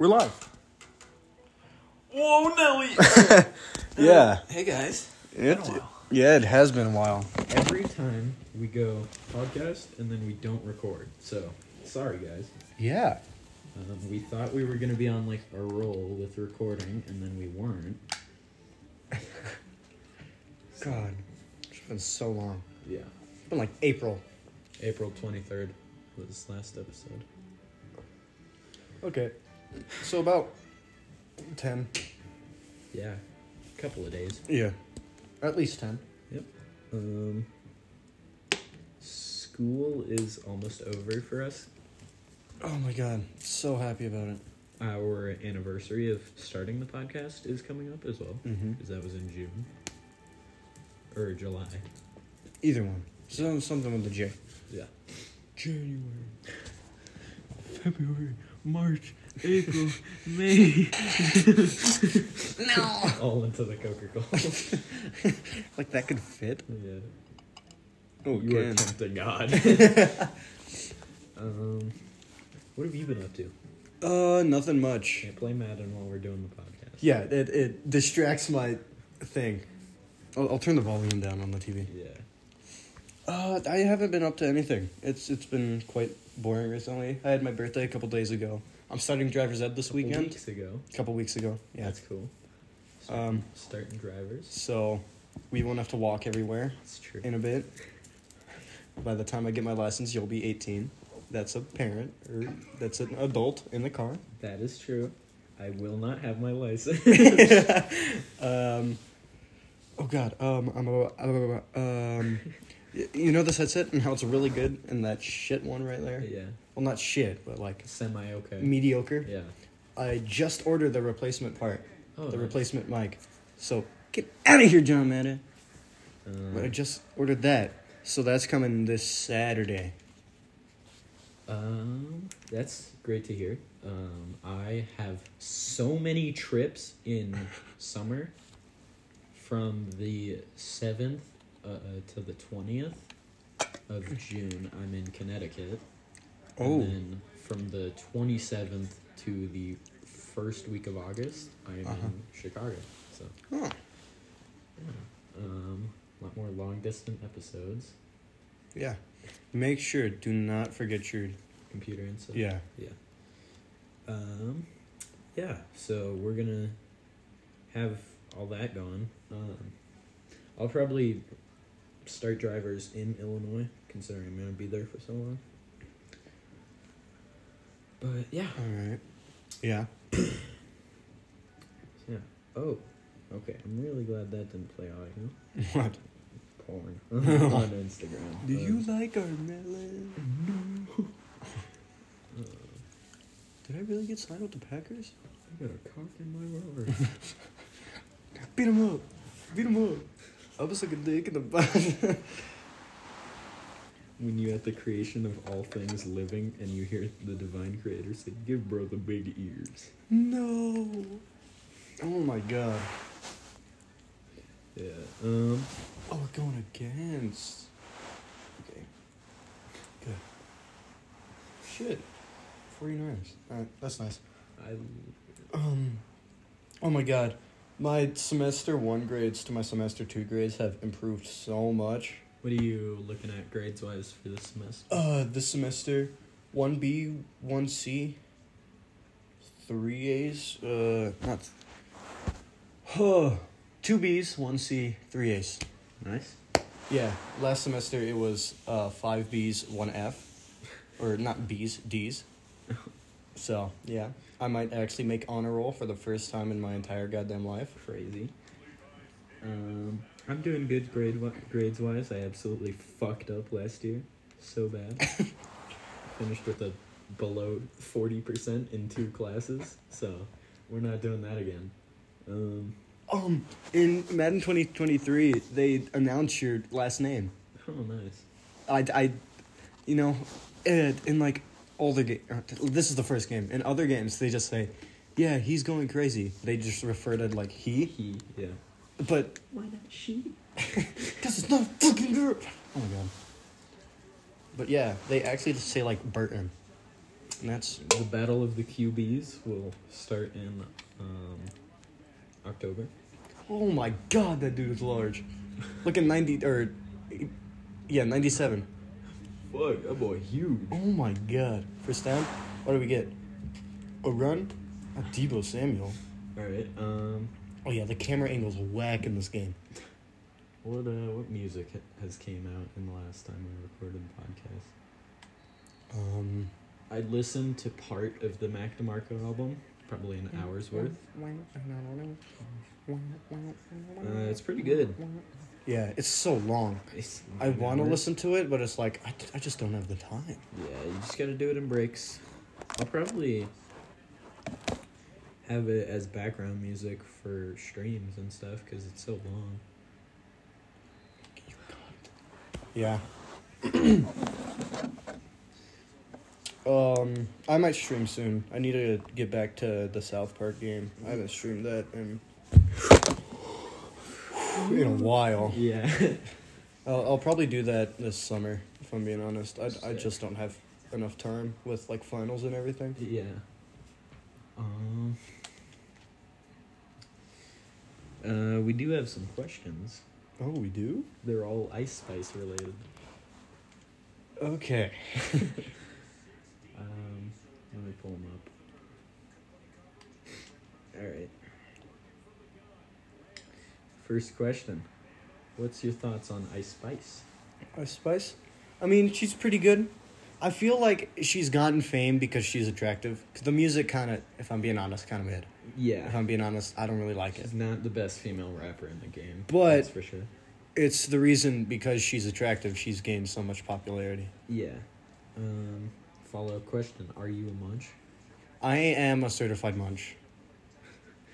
We're live. Whoa, Nelly! Yeah. hey guys. It, Been a while. yeah, it has been a while. Every time we go podcast and then we don't record. So, sorry guys. Yeah. Um, we thought we were going to be on like a roll with recording and then we weren't. God, it's been so long. Yeah. It's been like April. April 23rd was last episode. Okay. So about 10. Yeah. A couple of days. Yeah. At least 10. Yep. Um, school is almost over for us. Oh my god. So happy about it. Our anniversary of starting the podcast is coming up as well. Mm-hmm. Because that was in June. Or July. Either one. So, something with the J. Yeah. January. February, March, April, May. No! All into the Coca Cola. like that could fit? yeah. Oh, you are tempting God. um, what have you been up to? Uh, nothing much. Can't play Madden while we're doing the podcast. Yeah, it, it distracts my thing. I'll, I'll turn the volume down on the TV. Yeah. Uh, I haven't been up to anything. It's it's been quite boring recently. I had my birthday a couple days ago. I'm starting driver's ed this Couple weekend. Weeks ago. A couple weeks ago. Yeah. That's cool. Um, Starting drivers. so we won't have to walk everywhere That's true. in a bit. By the time I get my license, you'll be 18. That's a parent or that's an adult in the car. That is true. I will not have my license. Um, oh God. Um, I'm a- um, you know this headset and how it's really good and that shit one right there. yeah. Well, not shit, but like Semi okay. mediocre. Yeah. I just ordered the replacement part, Oh, the nice. replacement mic. So get out of here, John Madden. Um, But I just ordered that, so that's coming this Saturday. Um, that's great to hear. Um, I have so many trips in summer from the 7th uh, uh, to the 20th of June. I'm in Connecticut. Oh. And then from the 27th to the first week of August, I'm Uh-huh. in Chicago. So, Huh. yeah. Um, a lot more long distance episodes. Yeah. Make sure, do not forget your. Computer and stuff. Yeah. Yeah. Um, yeah. So we're gonna have all that gone. Um, I'll probably start drivers in Illinois, considering I'm gonna be there for so long. But yeah, Alright. Yeah. yeah. Oh, okay. I'm really glad that didn't play audio. What? Porn on Instagram. Do you like our melon? uh, Did I really get signed with the Packers? I got a cock in my rover. Beat him up. Beat him up. I was like a dick in the butt. When you at the creation of all things living and you hear the divine creator say, "Give bro the big ears." no. Oh my god. Yeah. Um. Oh, we're going against. Okay. Good. Shit. 49ers. Alright, that's nice. I. Um. Oh my god. My semester one grades to my semester two grades have improved so much. What are you looking at grades wise for this semester? Uh, this semester, one B, one C, three A's. Uh, not. Huh. Two B's, one C, three A's. Nice. Yeah, last semester it was uh five B's, one F, or not B's, D's. So yeah, I might actually make honor roll for the first time in my entire goddamn life. Crazy. Um. I'm doing good grade grades wise. I absolutely fucked up last year, so bad. Finished with a below forty percent in two classes, so we're not doing that again. Um. Um, in Madden twenty twenty three, they announced your last name. Oh, nice. I, I, you know, in, in like all the game, this is the first game. In other games, they just say, "Yeah, he's going crazy." They just refer to like he, He. Yeah. But Why not she? because it's not a fucking girl. Oh my god. But yeah, they actually say like Burton. And that's The Battle of the QBs will start in um, October. oh my god, that dude is large. Look at ninety or yeah, ninety seven. Fuck, that boy huge. Oh my god. First down. What do we get? A run. A Deebo Samuel. All right. Um, Oh yeah, the camera angle's whack in this game. what uh, what music has came out in the last time we recorded the podcast? Um. I listened to part of the Mac DeMarco album, probably an hour's worth. Uh, it's pretty good. Yeah, it's so long. It's I want to listen to it, but it's like I, I just don't have the time. Yeah, you just gotta do it in breaks. I'll probably have it as background music for streams and stuff because it's so long. Yeah. um, I might stream soon. I need to get back to the South Park game. I haven't streamed that in in a while. Yeah. I'll, I'll probably do that this summer. If I'm being honest, I I just don't have enough time with like finals and everything. yeah. Um. Uh, we do have some questions. Oh, we do. They're all Ice Spice related. Okay. Um, let me pull them up. All right. First question. What's your thoughts on Ice Spice? Ice Spice. I mean, she's pretty good. I feel like she's gotten fame because she's attractive. 'Cause the music kind of, if I'm being honest, kind of mid. If Yeah. I'm being honest, I don't really like it. She's not the best female rapper in the game. But- for sure. It's the reason because she's attractive, she's gained so much popularity. Yeah. Um, follow up question. Are you a munch? I am a certified munch.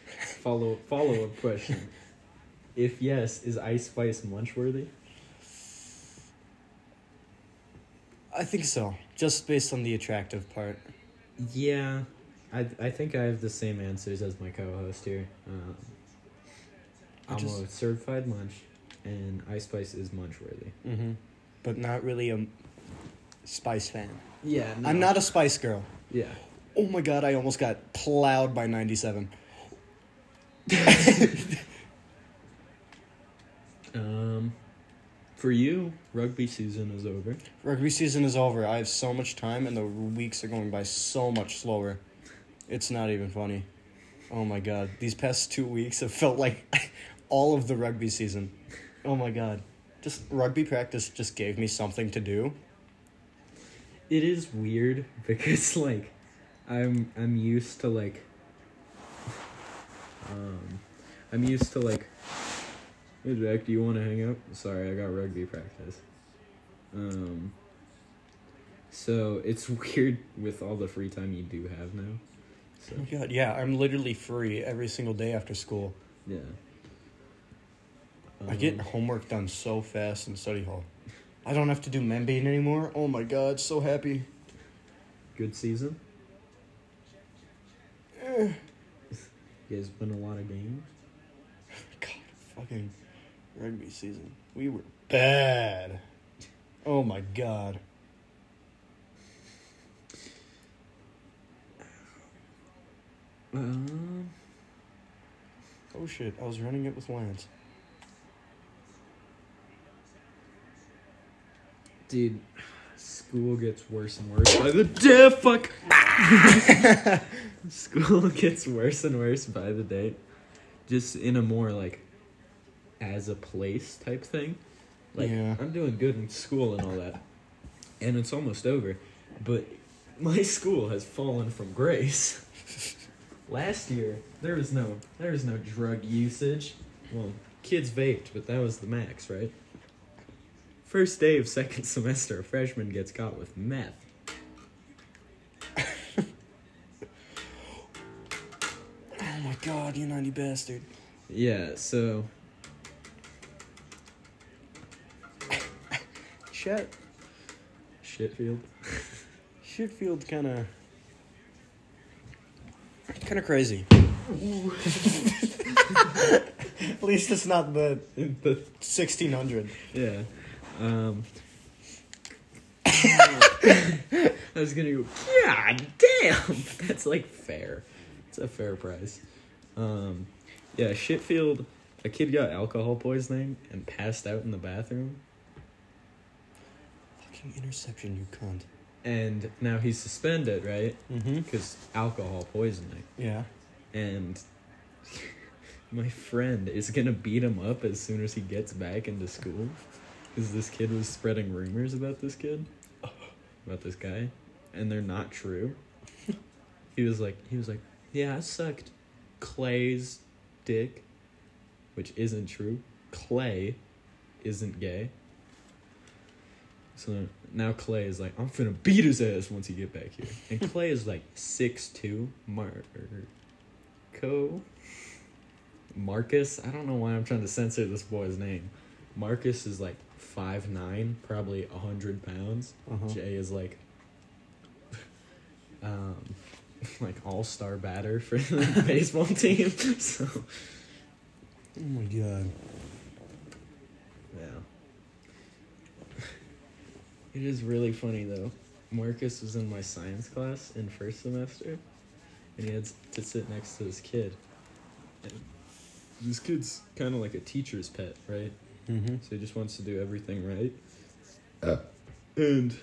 Follow follow up question. if yes, is Ice Spice munch worthy? I think so, just based on the attractive part. Yeah. I I think I have the same answers as my co-host here. Um, I'm just- a certified munch, and Ice Spice is munch worthy. Mm-hmm. But not really a Spice fan. Yeah, I'm not a Spice girl. Yeah. Oh my god, I almost got plowed by 97. Um, for you, rugby season is over. Rugby season is over. I have so much time, and the weeks are going by so much slower. It's not even funny. Oh my god, these past two weeks have felt like all of the rugby season. Oh my god, just rugby practice just gave me something to do. It is weird because like, I'm I'm used to like. Um, I'm used to like. Hey Jack, do you want to hang out? Sorry, I got rugby practice. Um. So it's weird with all the free time you do have now. So Oh my god, yeah, I'm literally free every single day after school. yeah. I get Um, homework done so fast in study hall. I don't have to do membrane anymore. Oh my god, so happy. good season. Eh. You guys win a lot of games. God, fucking rugby season. We were bad. Oh my god. Um. Oh shit, I was running it with Lance. Dude, school gets worse and worse by the day. Fuck. school gets worse and worse by the day. Just in a more like, as a place type thing. Like Yeah. I'm doing good in school and all that, and it's almost over, but my school has fallen from grace. Last year there was no there was no drug usage. Well, kids vaped, but that was the max, right? First day of second semester, a freshman gets caught with meth. Oh my god, you naughty bastard. Yeah, so Shit. Shitfield. Shitfield kinda. kinda crazy. At least it's not the the 1600. yeah. Um I was gonna go, God damn! That's like fair. It's a fair price. Um, yeah, Shitfield, a kid got alcohol poisoning and passed out in the bathroom, Fucking interception, you cunt. And now he's suspended, right? Mm-hmm. Because alcohol poisoning. Yeah. And my friend is gonna beat him up as soon as he gets back into school. Because this kid was spreading rumors about this kid, about this guy, and they're not true. he was like, he was like, yeah, I sucked Clay's dick, which isn't true. Clay isn't gay. So now Clay is like, I'm finna beat his ass once he get back here. And Clay is like six two, Marco, Marcus. I don't know why I'm trying to censor this boy's name. Marcus is like five nine, probably a hundred pounds. Uh-huh. Jay is like, um, like all star batter for the baseball team. So Oh my god. yeah, it is really funny though. Marcus was in my science class in first semester, and he had to sit next to this kid. And this kid's kind of like a teacher's pet, right? Mm-hmm. So he just wants to do everything right. And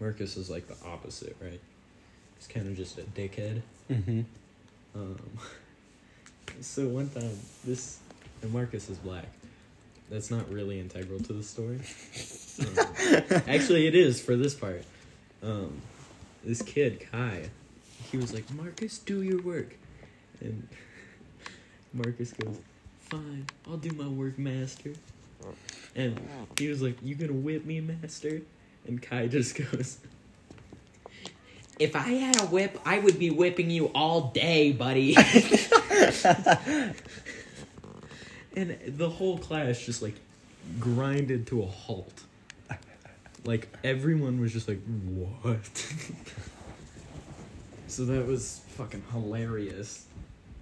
Marcus is like the opposite, right? He's kind of just a dickhead. Mm-hmm. Um, so one time, this and Marcus is black. That's not really integral to the story. Um, actually, it is for this part. Um, this kid Kai, he was like, "Marcus, do your work," and Marcus goes, "Fine, I'll do my work, master." And he was like, "You gonna whip me, master?" And Kai just goes, If I had a whip, I would be whipping you all day, buddy. And the whole class just like grinded to a halt. Like everyone was just like, what? so that was fucking hilarious.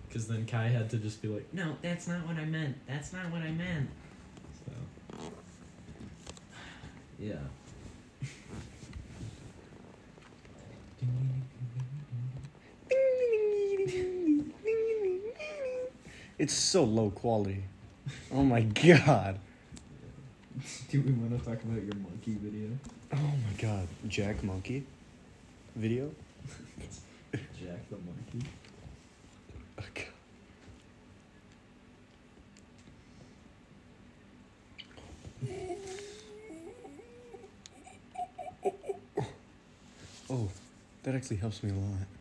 Because then Kai had to just be like, no, that's not what I meant. That's not what I meant. so. Yeah. It's so low quality. Oh my god. Do we want to talk about your monkey video? Oh my god. Jack Monkey video? Jack the monkey. Oh okay. Oh, that actually helps me a lot.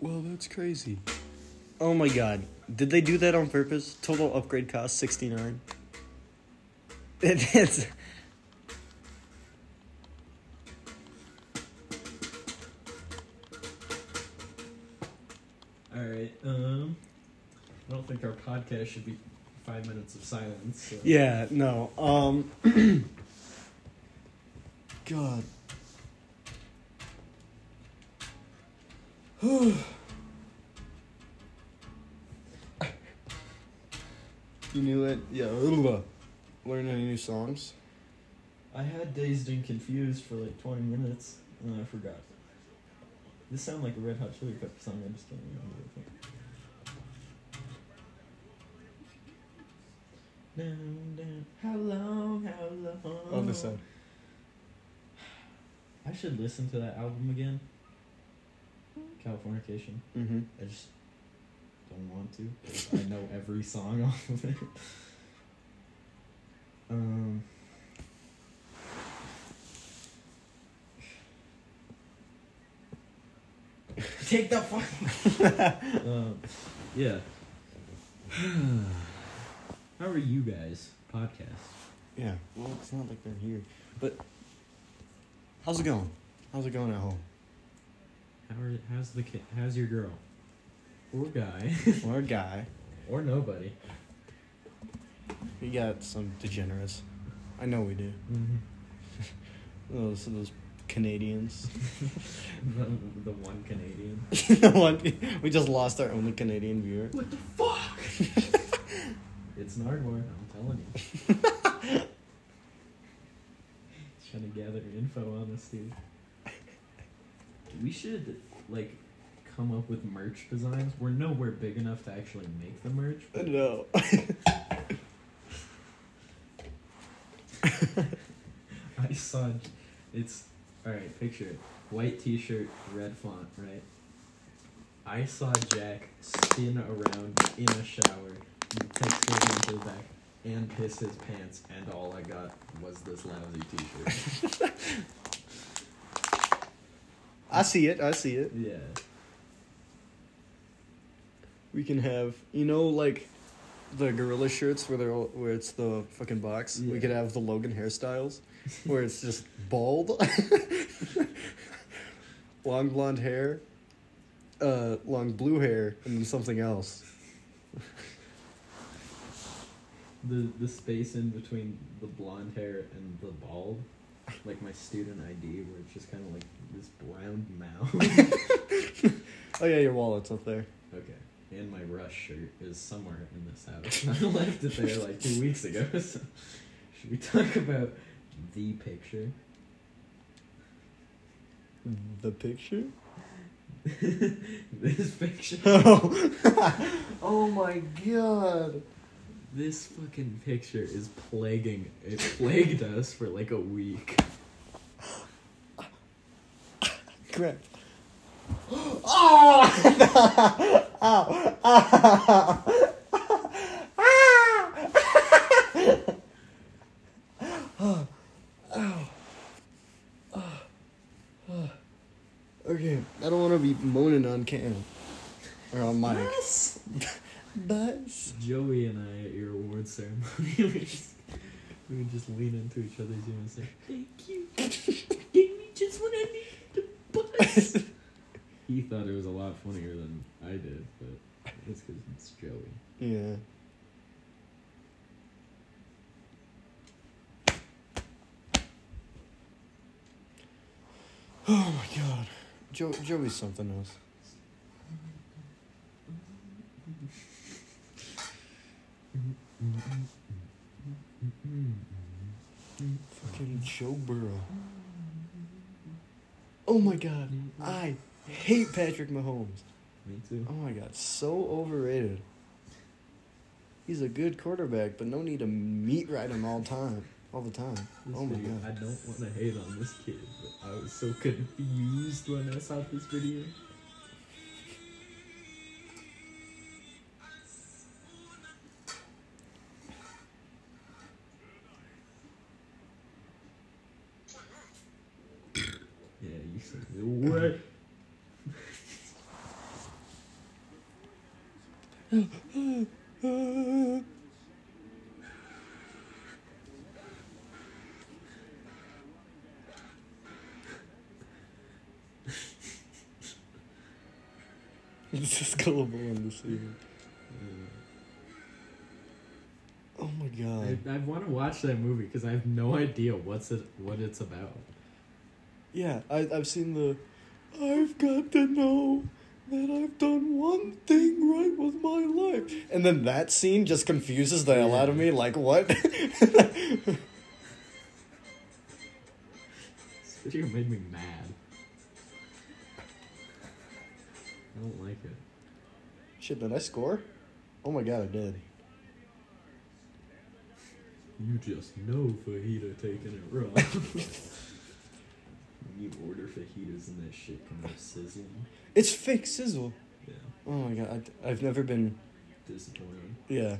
Well, that's crazy. Oh my god. Did they do that on purpose? Total upgrade cost 69. It is. All right. Um, I don't think our podcast should be five minutes of silence. So. Yeah, no. Um God. you knew it? Yeah. Learn any new songs? I had dazed and confused for like twenty minutes, and then I forgot. This sounded like a Red Hot Chili Pepper song. I just can't remember. Down, down. How long? How long? On this side. I should listen to that album again. Californication. Mm-hmm. I just don't want to. I know every song off of it. Um. Take the fuck. um, yeah. How are you guys? Podcast. Yeah. Well, it's not like they're here. But how's it going? How's it going at home? How are, how's the kid? How's your girl? Or guy? Or guy. or nobody? We got some degenerates. I know we do. Mm-hmm. Those those Canadians. the, the one Canadian. the one we just lost our only Canadian viewer. What the fuck? it's Nardwuar, I'm telling you. Trying to gather info on this dude. We should like come up with merch designs. We're nowhere big enough to actually make the merch. but No. I saw it's all right. Picture it: white T-shirt, red font, right? I saw Jack spin around in a shower, text him into the back, and piss his pants, and all I got was this lousy T-shirt. I see it. I see it. yeah. We can have you know like the gorilla shirts where they're all, where it's the fucking box. We could have the Logan hairstyles where it's just bald, long blonde hair, uh, long blue hair, and then something else. The the space in between the blonde hair and the bald, like my student ID, where it's just kind of like this brown mouth. Oh yeah, your wallet's up there. Okay. And my rush shirt is somewhere in this house. I left it there like two weeks ago. So should we talk about the picture? The picture. this picture. Oh, oh my god. This fucking picture is plaguing. It plagued us for like a week. Crap. Oh! Ow! Ow! Okay, I don't want to be moaning on cam or on mic. Buzz. Joey and I at your award ceremony, we, just, we would just lean into each other's ear and say, "Thank you, gave me just what I needed to buzz." he thought it was a lot funnier than I did, but it's because it's Joey. Yeah. Oh my god. Joe, Joey's something else. Fucking Joe Burrow. Oh my god. I hate Patrick Mahomes. Me too. Oh my god, so overrated. He's a good quarterback, but no need to meat ride him all time, all the time. This oh my video, I don't want to hate on this kid, but I was so confused when I saw this video. In. Oh my god. I, I want to watch that movie because I have no idea what's it what it's about. Yeah, I, I've seen the. I've got to know that I've done one thing right with my life. And then that scene just confuses the hell out of me. Like, what? This video made me mad. I don't like it. Shit, did I score? Oh my god, I did. You just know fajita taking it when you order fajitas and that shit comes out sizzling. It's fake sizzle. Yeah, Oh my god, I, I've never been. disappointing. Yeah.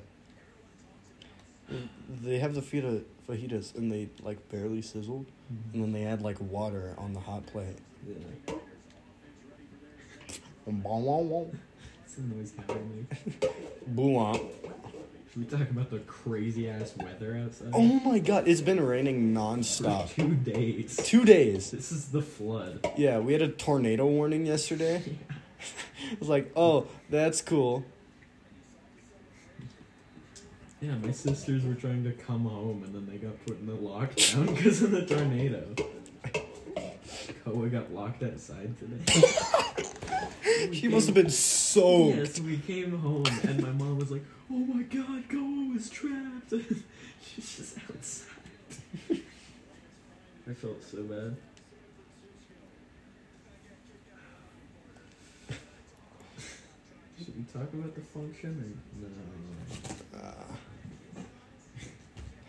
They have the fita fajitas and they like barely sizzled, mm-hmm. and then they add like water on the hot plate. Yeah. it's the noise makes. Boo-wah. Should we talk about the crazy ass weather outside? Oh my god, it's been raining For nonstop. two days. Two days. This is the flood. Yeah, we had a tornado warning yesterday. It was like, oh, that's cool. Yeah, my sisters were trying to come home and then they got put in the lockdown because of the tornado. Koa got locked outside today. She must have been soaked. Yes, we came home and my mom was like, "Oh my God, Koa was trapped." She's just outside. I felt so bad. Should we talk about the function or no? Uh,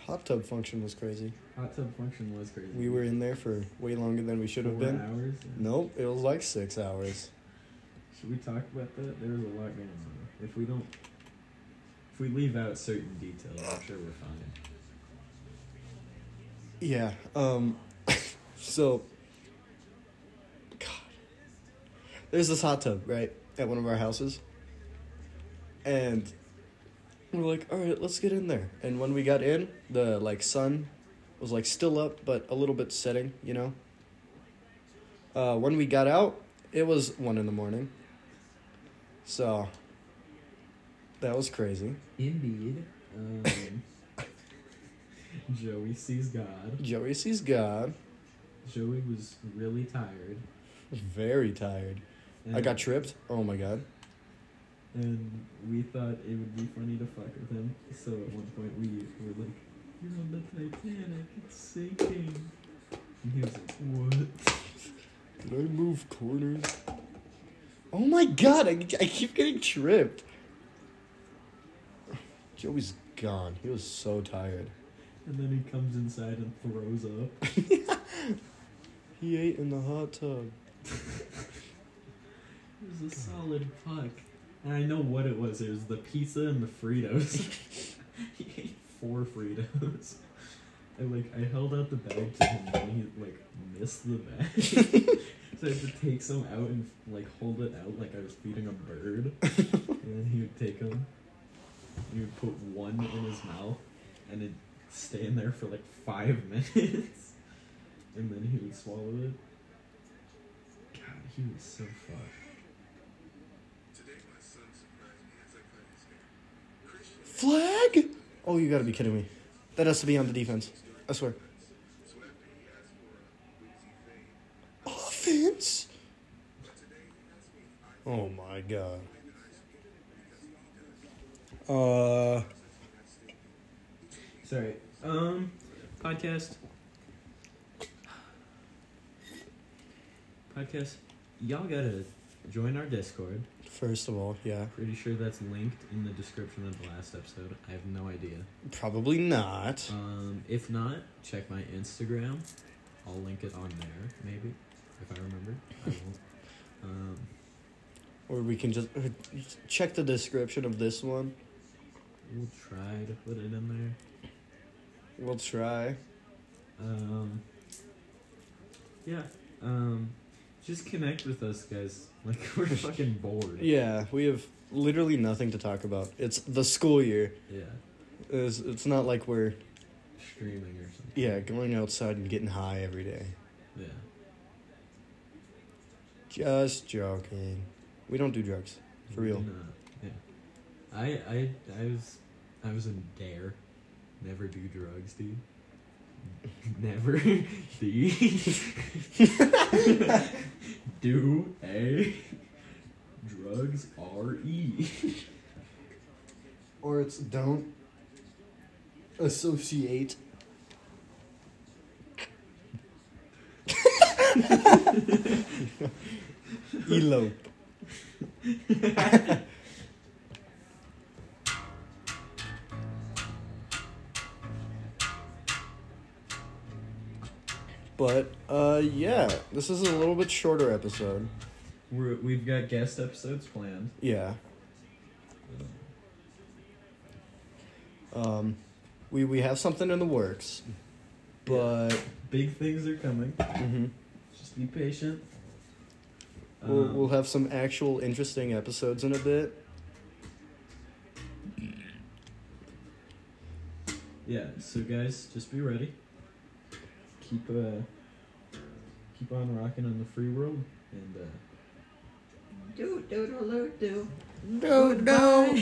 hot tub function was crazy. Hot tub function was crazy. We were in there for way longer than we should have Four been. hours. Nope, it was like six hours. Should we talk about that? There's a lot going on. If we don't, if we leave out certain details, I'm sure we're fine. Yeah. Um. so. God. There's this hot tub right at one of our houses, and we're like, all right, let's get in there. And when we got in, the like sun was like still up, but a little bit setting. You know. Uh, when we got out, it was one in the morning. So. That was crazy. Indeed. Um, Joey sees God. Joey sees God. Joey was really tired. Very tired. I got tripped. Oh my god. And we thought it would be funny to fuck with him. So at one point we were like, You're on the Titanic, it's sinking. And he was like, What? Did I move corners? Oh my god, I, I keep getting tripped. Joey's gone. He was so tired. And then he comes inside and throws up. He ate in the hot tub. It was a solid fuck. And I know what it was. It was the pizza and the Fritos. he ate four Fritos. And like I held out the bag to him and he like missed the bag. So I had to take some out and like hold it out like I was feeding a bird. and then he would take them. He would put one in his mouth and it'd stay in there for like five minutes. and then he would swallow it. God, he was so fucked. Flag? Oh, you gotta be kidding me. That has to be on the defense. I swear. Offense? Oh my god. Uh. Sorry. Um, podcast. Podcast. Y'all gotta join our Discord. First of all, yeah. Pretty sure that's linked in the description of the last episode. I have no idea. Probably not. Um, if not, check my Instagram. I'll link it on there, maybe if I remember. I won't. Um, Or we can just uh, check the description of this one. we'll try to put it in there. We'll try. Um, yeah. Um, just connect with us, guys. Like we're fucking bored. Yeah, we have literally nothing to talk about. It's the school year. Yeah. It's, it's not like we're Streaming or something. yeah going outside and getting high every day. Yeah. Just joking. We don't do drugs for real. No. Yeah. I I I was I was in dare. Never do drugs, dude. Never D. do a drugs R E. Or it's don't associate. Elope. but uh yeah, this is a little bit shorter episode. We're we've got guest episodes planned. Yeah. Um we we have something in the works. But Big things are coming. mhm. Just be patient. We'll Um, we'll have some actual interesting episodes in a bit. Yeah, so guys, just be ready. Keep uh keep on rocking on the free world and uh Do do do do do. No, no.